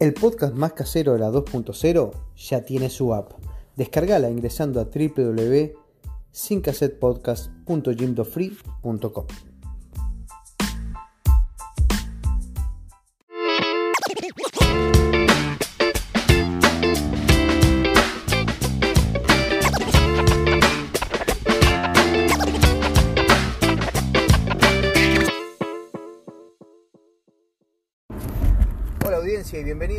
El podcast más casero de la 2.0 ya tiene su app. Descargala ingresando a www.sincassetpodcast.jimdofree.com.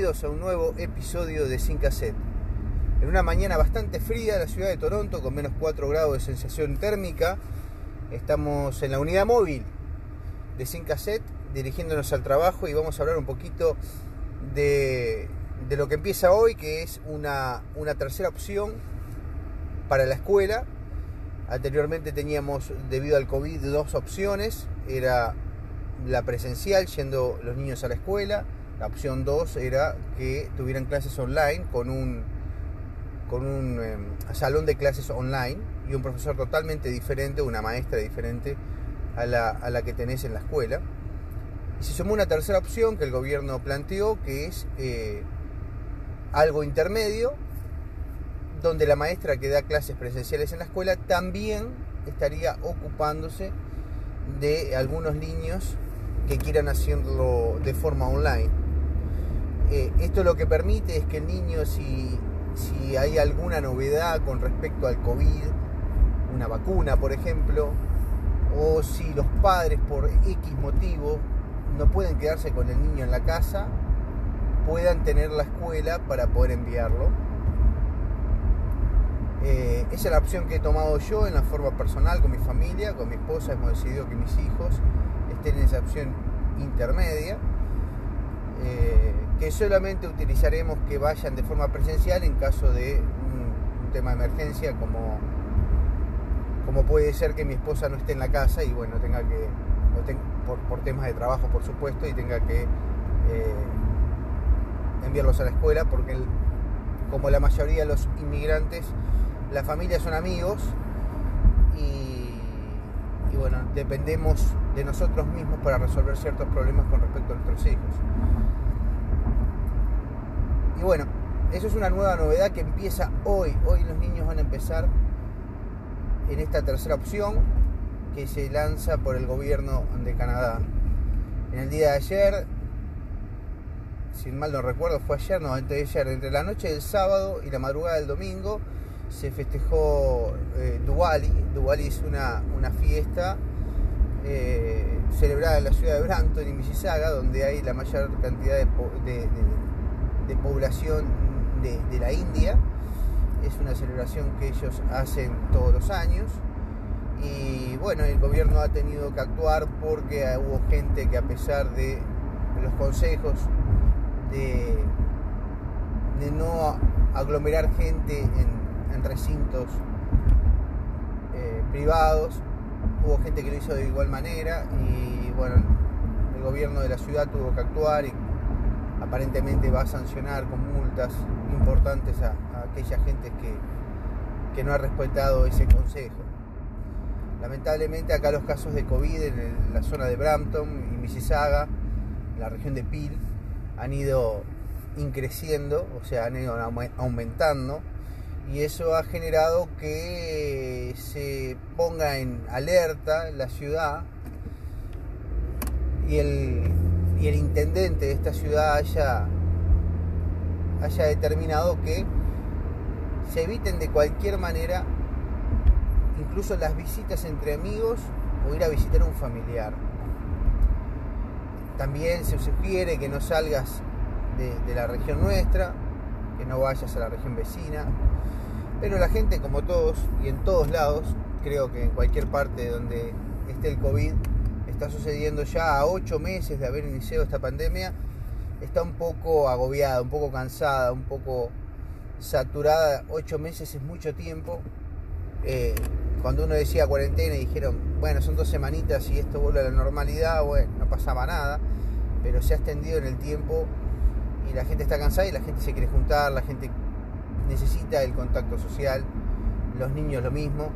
a un nuevo episodio de Sin Cassette. En una mañana bastante fría en la ciudad de Toronto, con menos 4 grados de sensación térmica, estamos en la unidad móvil de Sin Cassette, dirigiéndonos al trabajo y vamos a hablar un poquito de, de lo que empieza hoy, que es una, una tercera opción para la escuela. Anteriormente teníamos, debido al COVID, dos opciones. Era la presencial, yendo los niños a la escuela. La opción 2 era que tuvieran clases online con un, con un eh, salón de clases online y un profesor totalmente diferente, una maestra diferente a la, a la, que tenés en la escuela. Y se sumó una tercera opción que el gobierno planteó, que es eh, algo intermedio, donde la maestra que da clases presenciales en la escuela también estaría ocupándose de algunos niños que quieran hacerlo de forma online. Eh, esto lo que permite es que el niño, si, si hay alguna novedad con respecto al COVID, una vacuna por ejemplo, o si los padres por X motivo no pueden quedarse con el niño en la casa, puedan tener la escuela para poder enviarlo. Eh, esa es la opción que he tomado yo en la forma personal con mi familia, con mi esposa, hemos decidido que mis hijos estén en esa opción intermedia, que solamente utilizaremos que vayan de forma presencial en caso de un, tema de emergencia, como, como puede ser que mi esposa no esté en la casa y bueno, tenga que, por, temas de trabajo por supuesto, y tenga que eh, enviarlos a la escuela, porque como la mayoría de los inmigrantes, las familias son amigos y bueno, dependemos de nosotros mismos para resolver ciertos problemas con respecto a nuestros hijos. Y bueno, eso es una nueva novedad que empieza hoy. Hoy los niños van a empezar en esta tercera opción que se lanza por el gobierno de Canadá. En el día de ayer, si mal no recuerdo, fue ayer, no, antes de ayer, entre la noche del sábado y la madrugada del domingo, se festejó eh. Diwali es una, fiesta eh, celebrada en la ciudad de Brampton y Mississauga, donde hay la mayor cantidad de, de, de, de población de, la India. Es una celebración que ellos hacen todos los años. Y bueno, el gobierno ha tenido que actuar porque hubo gente que a pesar de los consejos de, de no aglomerar gente en, recintos eh, privados, hubo gente que lo hizo de igual manera y bueno, el gobierno de la ciudad tuvo que actuar aparentemente va a sancionar con multas importantes a, a aquella gente que, que, no ha respetado ese consejo. Lamentablemente acá los casos de COVID en la zona de Brampton y Mississauga, en la región de Peel, han ido increciendo, o sea, han ido aumentando y eso ha generado que se ponga en alerta la ciudad y el, y el intendente de esta ciudad haya, haya determinado que se eviten de cualquier manera incluso las visitas entre amigos o ir a visitar a un familiar. También se sugiere que no salgas de, de la región nuestra, que no vayas a la región vecina, pero la gente, como todos y en todos lados, creo que en cualquier parte donde esté el COVID, está sucediendo ya a ocho meses de haber iniciado esta pandemia, está un poco agobiada, un poco cansada, un poco saturada. Ocho meses es mucho tiempo. Eh, cuando uno decía cuarentena y dijeron, bueno, son dos semanitas y esto vuelve a la normalidad, bueno, no pasaba nada, pero se ha extendido en el tiempo y la gente está cansada y la gente se quiere juntar, la gente necesita el contacto social, los niños lo mismo.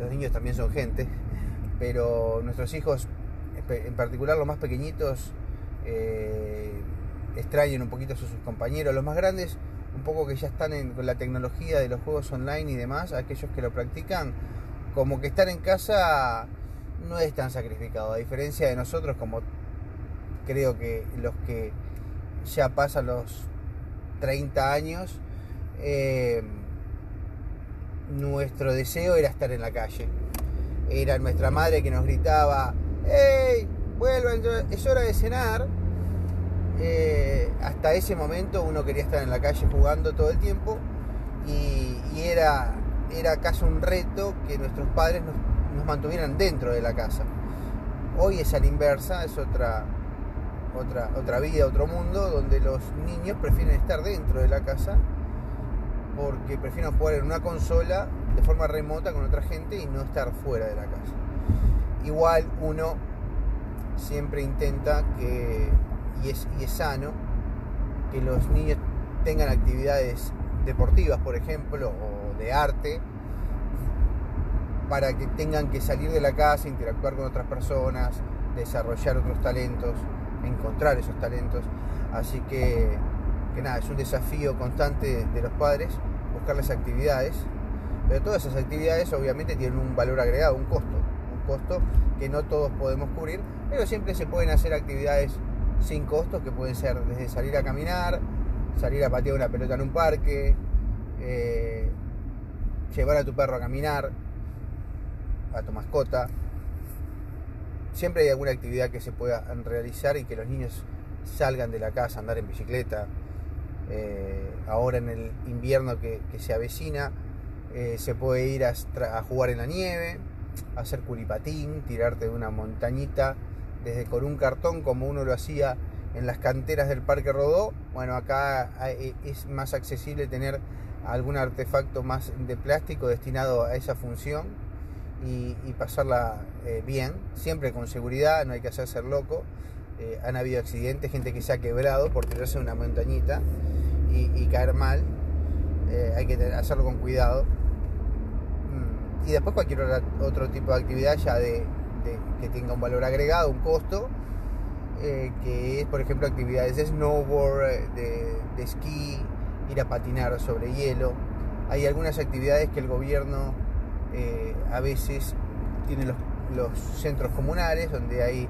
Los niños también son gente, pero nuestros hijos, en particular los más pequeñitos, eh, extrañen un poquito a sus compañeros. Los más grandes, un poco que ya están en, con la tecnología de los juegos online y demás, aquellos que lo practican, como que estar en casa no es tan sacrificado, a diferencia de nosotros, como creo que los que ya pasan los 30 años, eh, nuestro deseo era estar en la calle. Era nuestra madre que nos gritaba, ¡Hey! Vuelvan, es hora de cenar. Eh, hasta ese momento uno quería estar en la calle jugando todo el tiempo y, era, era casi un reto que nuestros padres nos, mantuvieran dentro de la casa. Hoy es a la inversa, es otra, otra, otra vida, otro mundo, donde los niños prefieren estar dentro de la casa porque prefieren jugar en una consola de forma remota con otra gente y no estar fuera de la casa. Igual uno siempre intenta que, y es, y es sano, que los niños tengan actividades deportivas, por ejemplo, o de arte, para que tengan que salir de la casa, interactuar con otras personas, desarrollar otros talentos, encontrar esos talentos. Así que, que nada, es un desafío constante de los padres buscarles actividades, pero todas esas actividades obviamente tienen un valor agregado, un costo, un costo que no todos podemos cubrir, pero siempre se pueden hacer actividades sin costos que pueden ser desde salir a caminar, salir a patear una pelota en un parque, eh, llevar a tu perro a caminar, a tu mascota. Siempre hay alguna actividad que se pueda realizar y que los niños salgan de la casa, andar en bicicleta. Eh, ahora en el invierno que, se avecina, eh, se puede ir a, jugar en la nieve, hacer curipatín, tirarte de una montañita desde con un cartón como uno lo hacía en las canteras del Parque Rodó. Bueno, acá e, es más accesible tener algún artefacto más de plástico destinado a esa función y, pasarla eh, bien, siempre con seguridad, no hay que hacerse loco. Eh, han habido accidentes, gente que se ha quebrado por tirarse una montañita y, caer mal. Eh, hay que hacerlo con cuidado. Mm, y después cualquier otro tipo de actividad ya de, que tenga un valor agregado, un costo, eh, que es por ejemplo actividades de snowboard, de, esquí, ir a patinar sobre hielo. Hay algunas actividades que el gobierno eh, a veces tiene los, los, centros comunales donde hay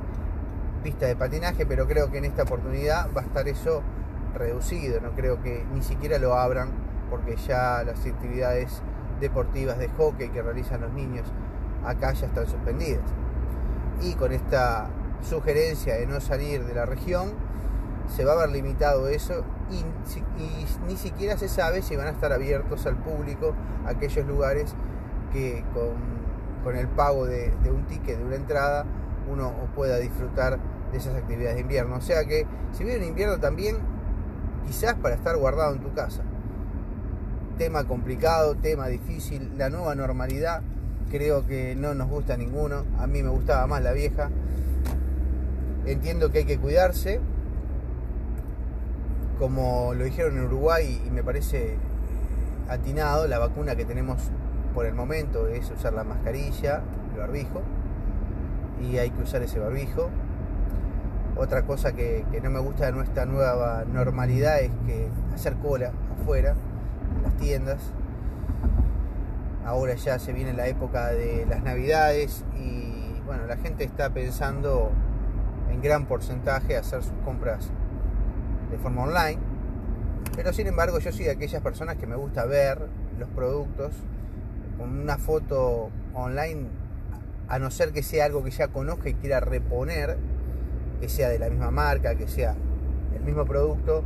pistas de patinaje, pero creo que en esta oportunidad va a estar eso reducido, no creo que ni siquiera lo abran porque ya las actividades deportivas de hockey que realizan los niños acá ya están suspendidas. Y con esta sugerencia de no salir de la región, se va a ver limitado eso y, ni siquiera se sabe si van a estar abiertos al público aquellos lugares que con, el pago de, un ticket, de una entrada, uno pueda disfrutar de esas actividades de invierno. O sea que si viene invierno también, quizás para estar guardado en tu casa. Tema complicado, tema difícil, la nueva normalidad creo que no nos gusta ninguno. A mí me gustaba más la vieja. Entiendo que hay que cuidarse, como lo dijeron en Uruguay y me parece atinado, la vacuna que tenemos por el momento es usar la mascarilla, el barbijo, y hay que usar ese barbijo. Otra cosa que, no me gusta de nuestra nueva normalidad es que hacer cola afuera, en las tiendas, ahora ya se viene la época de las navidades y bueno, la gente está pensando en gran porcentaje hacer sus compras de forma online. Pero sin embargo yo soy de aquellas personas que me gusta ver los productos con una foto online, a no ser que sea algo que ya conozca y quiera reponer, que sea de la misma marca, que sea el mismo producto.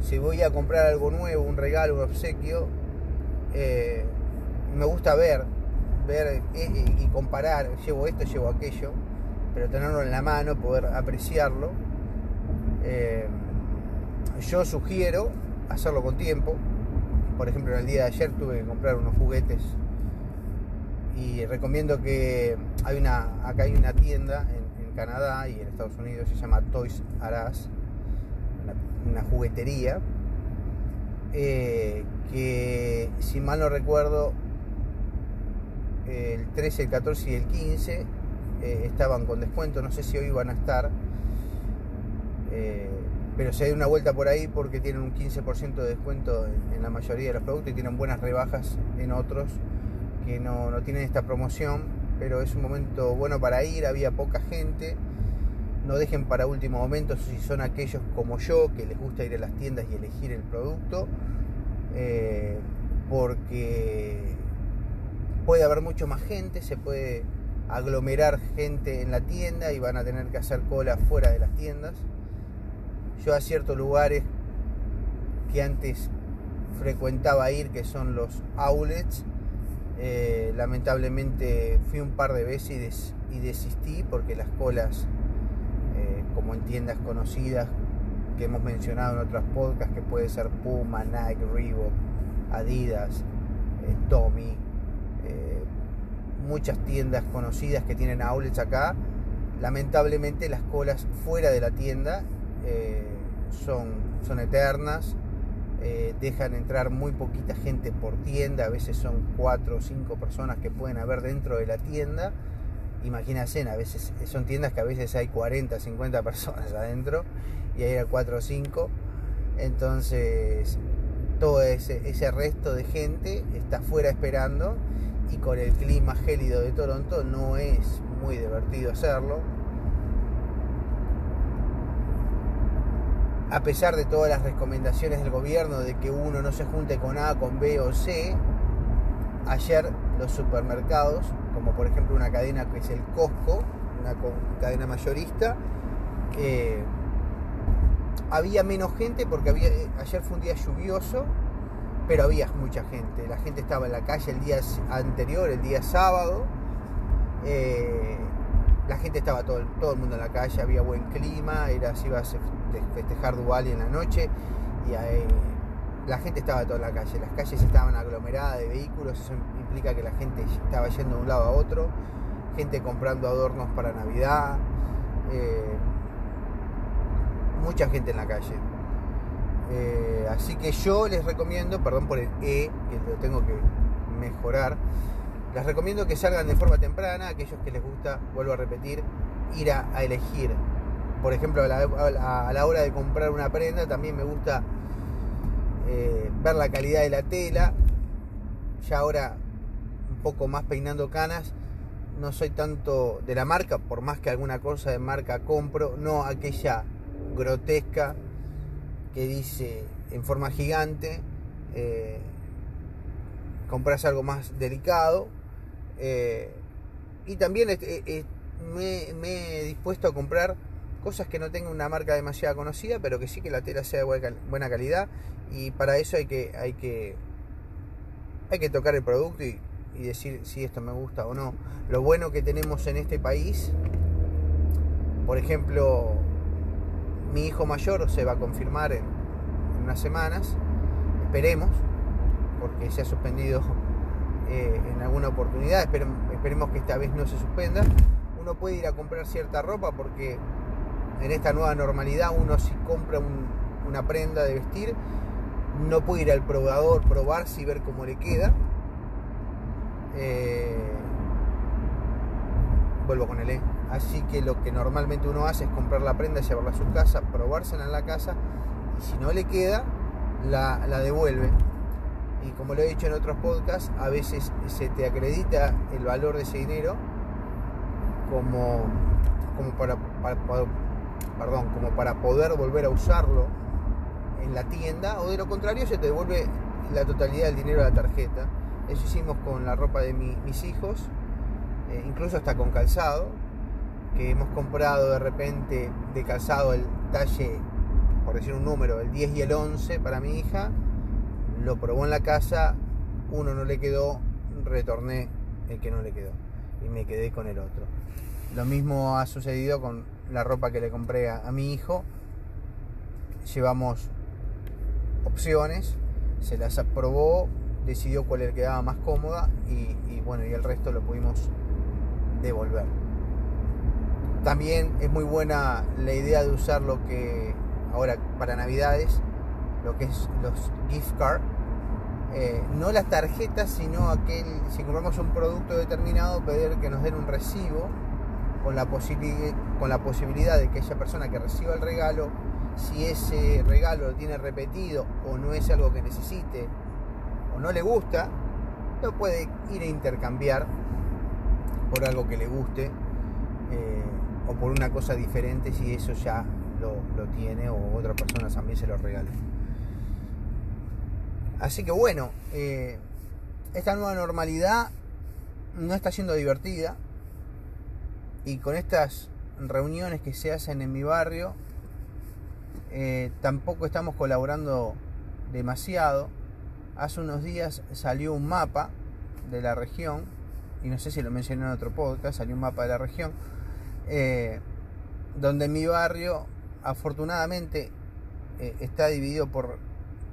Si voy a comprar algo nuevo, un regalo, un obsequio, eh, me gusta ver, ver eh, eh, y comparar, llevo esto, llevo aquello, pero tenerlo en la mano, poder apreciarlo. Yo sugiero hacerlo con tiempo. Por ejemplo, en el día de ayer tuve que comprar unos juguetes y recomiendo que hay una, acá hay una tienda en, Canadá y en Estados Unidos, se llama Toys R Us, una, juguetería, que si mal no recuerdo el 13, el 14 y el 15 eh, estaban con descuento, no sé si hoy van a estar. Eh, pero se da una vuelta por ahí porque tienen un 15% de descuento en, la mayoría de los productos y tienen buenas rebajas en otros que no, no tienen esta promoción, pero es un momento bueno para ir, había poca gente. No dejen para último momento si son aquellos como yo que les gusta ir a las tiendas y elegir el producto, eh, porque puede haber mucho más gente, se puede aglomerar gente en la tienda y van a tener que hacer cola fuera de las tiendas. Yo a ciertos lugares que antes frecuentaba ir, que son los outlets, eh, lamentablemente fui un par de veces y, desistí porque las colas, eh, como en tiendas conocidas que hemos mencionado en otros podcasts, que puede ser Puma, Nike, Reebok, Adidas, eh, Tommy, muchas tiendas conocidas que tienen outlets acá, lamentablemente las colas fuera de la tienda son, son eternas, eh, dejan entrar muy poquita gente por tienda, a veces son cuatro o cinco personas que pueden haber dentro de la tienda. Imagínense, a veces son tiendas que a veces hay 40, 50 personas adentro y hay 4 o 5. Entonces, todo ese, ese resto de gente está fuera esperando y con el clima gélido de Toronto no es muy divertido hacerlo a pesar de todas las recomendaciones del gobierno de que uno no se junte con A, con B o C, ayer los supermercados, como por ejemplo una cadena que es el Costco, una cadena mayorista, había menos gente porque ayer fue un día lluvioso, pero había mucha gente. La gente estaba en la calle el día anterior, el día sábado. Eh, la gente estaba todo, todo el mundo en la calle, había buen clima, era, se iba a festejar Duvali en la noche y la gente estaba toda en la calle, las calles estaban aglomeradas de vehículos, eso implica que la gente estaba yendo de un lado a otro, gente comprando adornos para Navidad, eh, mucha gente en la calle. Eh, así que yo les recomiendo, perdón por el E, que lo tengo que mejorar, les recomiendo que salgan de forma temprana, aquellos que les gusta, vuelvo a repetir, ir a, elegir. Por ejemplo, a la, hora de comprar una prenda también me gusta eh, ver la calidad de la tela. Ya ahora un poco más peinando canas, no soy tanto de la marca, por más que alguna cosa de marca compro, no aquella grotesca que dice en forma gigante, eh, compras algo más delicado eh, y también me, he dispuesto a comprar cosas que no tengan una marca demasiado conocida, pero que sí que la tela sea de buena calidad. Y para eso hay que, hay que, hay que tocar el producto y, decir si esto me gusta o no. Lo bueno que tenemos en este país, por ejemplo, mi hijo mayor se va a confirmar en unas semanas, esperemos, porque se ha suspendido eh, en alguna oportunidad, esperemos, que esta vez no se suspenda, uno puede ir a comprar cierta ropa porque en esta nueva normalidad uno si compra una prenda de vestir, no puede ir al probador, probarse y ver cómo le queda. Eh, vuelvo con el E. Así que lo que normalmente uno hace es comprar la prenda, llevarla a su casa, probársela en la casa y si no le queda, la devuelve y como lo he dicho en otros podcasts, a veces se te acredita el valor de ese dinero como, como para, perdón, como para poder volver a usarlo en la tienda o de lo contrario se te devuelve la totalidad del dinero a la tarjeta. Eso hicimos con la ropa de mis hijos, eh, incluso hasta con calzado, que hemos comprado de repente de calzado el talle, por decir un número, el 10 y el 11 para mi hija, lo probó en la casa, uno no le quedó, retorné el que no le quedó y me quedé con el otro. Lo mismo ha sucedido con la ropa que le compré a, mi hijo. Llevamos opciones, se las aprobó, decidió cuál le quedaba más cómoda y, bueno, y el resto lo pudimos devolver. También es muy buena la idea de usar lo que ahora para Navidades lo que es los gift cards, eh, no las tarjetas, sino aquel, si compramos un producto determinado, pedir que nos den un recibo con la, posibilidad de que esa persona que reciba el regalo, si ese regalo lo tiene repetido o no es algo que necesite o no le gusta, lo puede ir a intercambiar por algo que le guste eh, o por una cosa diferente si eso ya lo, tiene o otra persona también se lo regale. Así que bueno, eh, esta nueva normalidad no está siendo divertida y con estas reuniones que se hacen en mi barrio eh, tampoco estamos colaborando demasiado. Hace unos días salió un mapa de la región, y no sé si lo mencioné en otro podcast, salió un mapa de la región, eh, donde mi barrio afortunadamente está dividido por,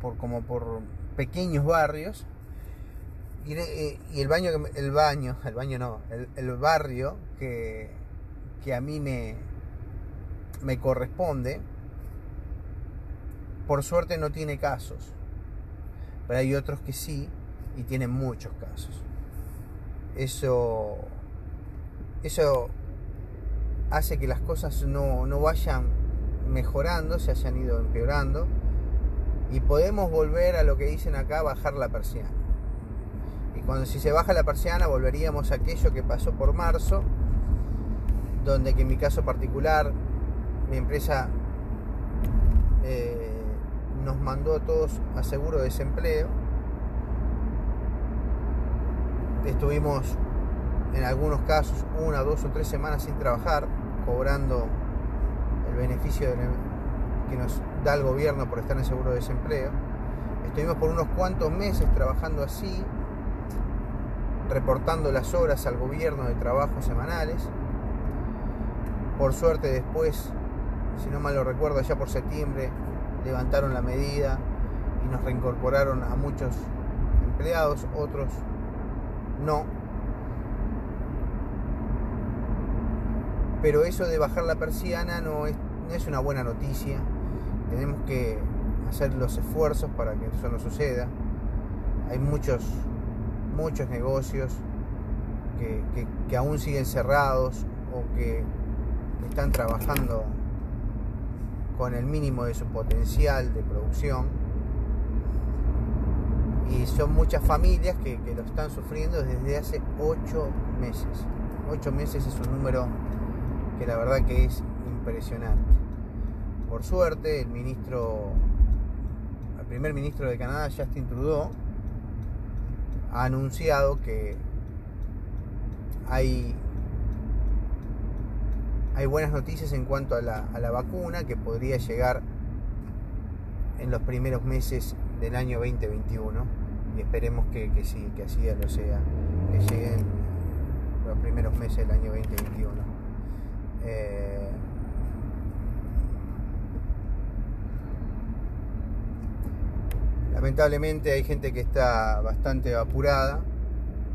por, como por pequeños barrios y, el baño el baño el baño no el barrio que, que a mí me, me corresponde, por suerte no tiene casos. Pero hay otros que sí y tienen muchos casos. Eso, eso hace que las cosas no, no vayan mejorando, se hayan ido empeorando. Y podemos volver a lo que dicen acá, bajar la persiana. Y cuando si se baja la persiana volveríamos a aquello que pasó por marzo, donde que en mi caso particular, mi empresa eh, nos mandó a todos a seguro de desempleo. Estuvimos en algunos casos una, dos o tres semanas sin trabajar, cobrando el beneficio que nos da el gobierno por estar en seguro de desempleo. Estuvimos por unos cuantos meses trabajando así, reportando las horas al gobierno de trabajo semanales por suerte después, si no mal lo recuerdo, ya por septiembre levantaron la medida y nos reincorporaron a muchos empleados, otros no. Pero eso de bajar la persiana no es, no es una buena noticia. Tenemos que hacer los esfuerzos para que eso no suceda. Hay muchos, muchos negocios que, que aún siguen cerrados o que están trabajando con el mínimo de su potencial de producción y son muchas familias que, lo están sufriendo desde hace ocho meses. Ocho meses es un número que la verdad que es impresionante. Por suerte, el ministro, el primer ministro de Canadá, Justin Trudeau, ha anunciado que hay hay buenas noticias en cuanto a la, vacuna que podría llegar en los primeros meses del año 2021 y esperemos que, sí, que así lo sea, que lleguen los primeros meses del año 2021. Eh, lamentablemente hay gente que está bastante apurada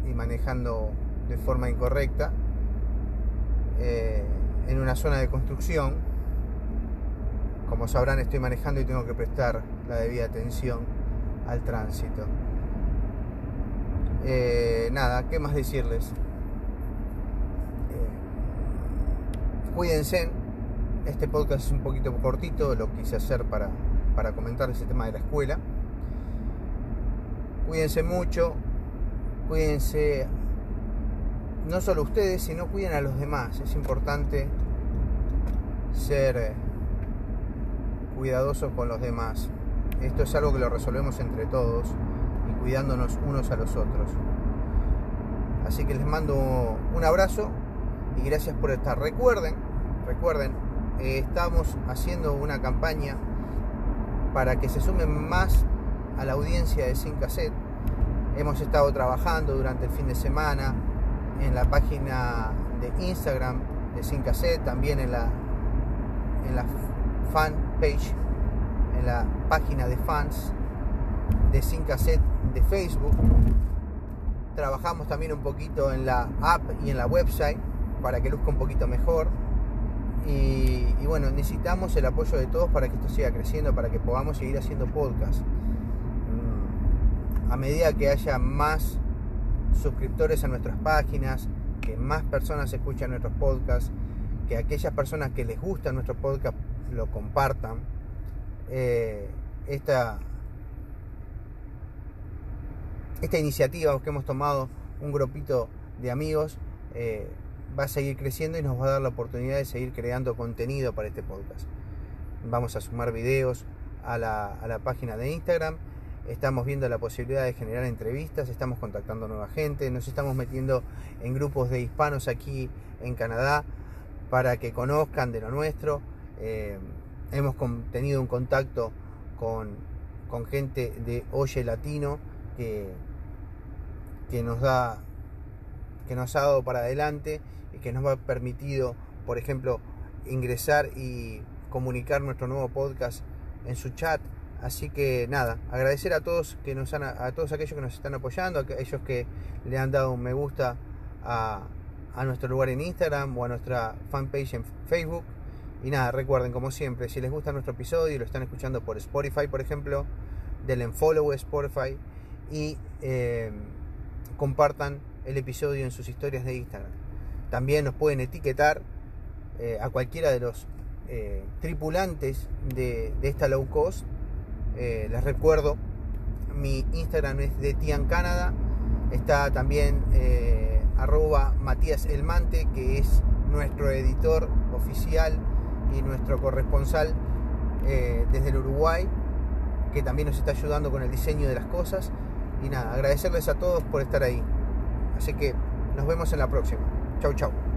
y manejando de forma incorrecta. Eh, en una zona de construcción. Como sabrán estoy manejando y tengo que prestar la debida atención al tránsito. Eh, nada, ¿qué más decirles? Eh, cuídense. Este podcast es un poquito cortito, lo quise hacer para, para comentar ese tema de la escuela. Cuídense mucho, cuídense no solo ustedes, sino cuiden a los demás. Es importante ser eh, cuidadosos con los demás. Esto es algo que lo resolvemos entre todos y cuidándonos unos a los otros. Así que les mando un abrazo y gracias por estar. Recuerden, recuerden, eh, estamos haciendo una campaña para que se sumen más a la audiencia de Sin Cassette. Hemos estado trabajando durante el fin de semana en la página de Instagram de Sin Cassette, también en la, en la fan page, en la página de fans de Sin Cassette de Facebook. Trabajamos también un poquito en la app y en la website para que luzca un poquito mejor. Y, y, bueno, necesitamos el apoyo de todos para que esto siga creciendo, para que podamos seguir haciendo podcast. A medida que haya más suscriptores a nuestras páginas, que más personas escuchan nuestros podcasts, que aquellas personas que les gusta nuestro podcast lo compartan. Eh, esta, esta iniciativa que hemos tomado un grupito de amigos eh, va a seguir creciendo y nos va a dar la oportunidad de seguir creando contenido para este podcast. Vamos a sumar videos a la, a la página de Instagram estamos viendo la posibilidad de generar entrevistas, estamos contactando nueva gente, nos estamos metiendo en grupos de hispanos aquí en Canadá para que conozcan de lo nuestro. Eh, hemos tenido un contacto con, gente de Oye Latino que, que nos da que nos ha dado para adelante y que nos ha permitido, por ejemplo, ingresar y comunicar nuestro nuevo podcast en su chat Así que nada, agradecer a todos que nos han, a todos aquellos que nos están apoyando, a aquellos que le han dado un me gusta a, nuestro lugar en Instagram o a nuestra fanpage en Facebook. Y nada, recuerden como siempre, si les gusta nuestro episodio y lo están escuchando por Spotify, por ejemplo, denle en follow Spotify y eh, compartan el episodio en sus historias de Instagram. También nos pueden etiquetar eh, a cualquiera de los eh, tripulantes de, de esta low cost eh, les recuerdo, mi Instagram es de Tian Canadá. Está también eh, arroba Matías Elmante, que es nuestro editor oficial y nuestro corresponsal eh, desde el Uruguay, que también nos está ayudando con el diseño de las cosas. Y nada, agradecerles a todos por estar ahí. Así que nos vemos en la próxima. Chau, chau.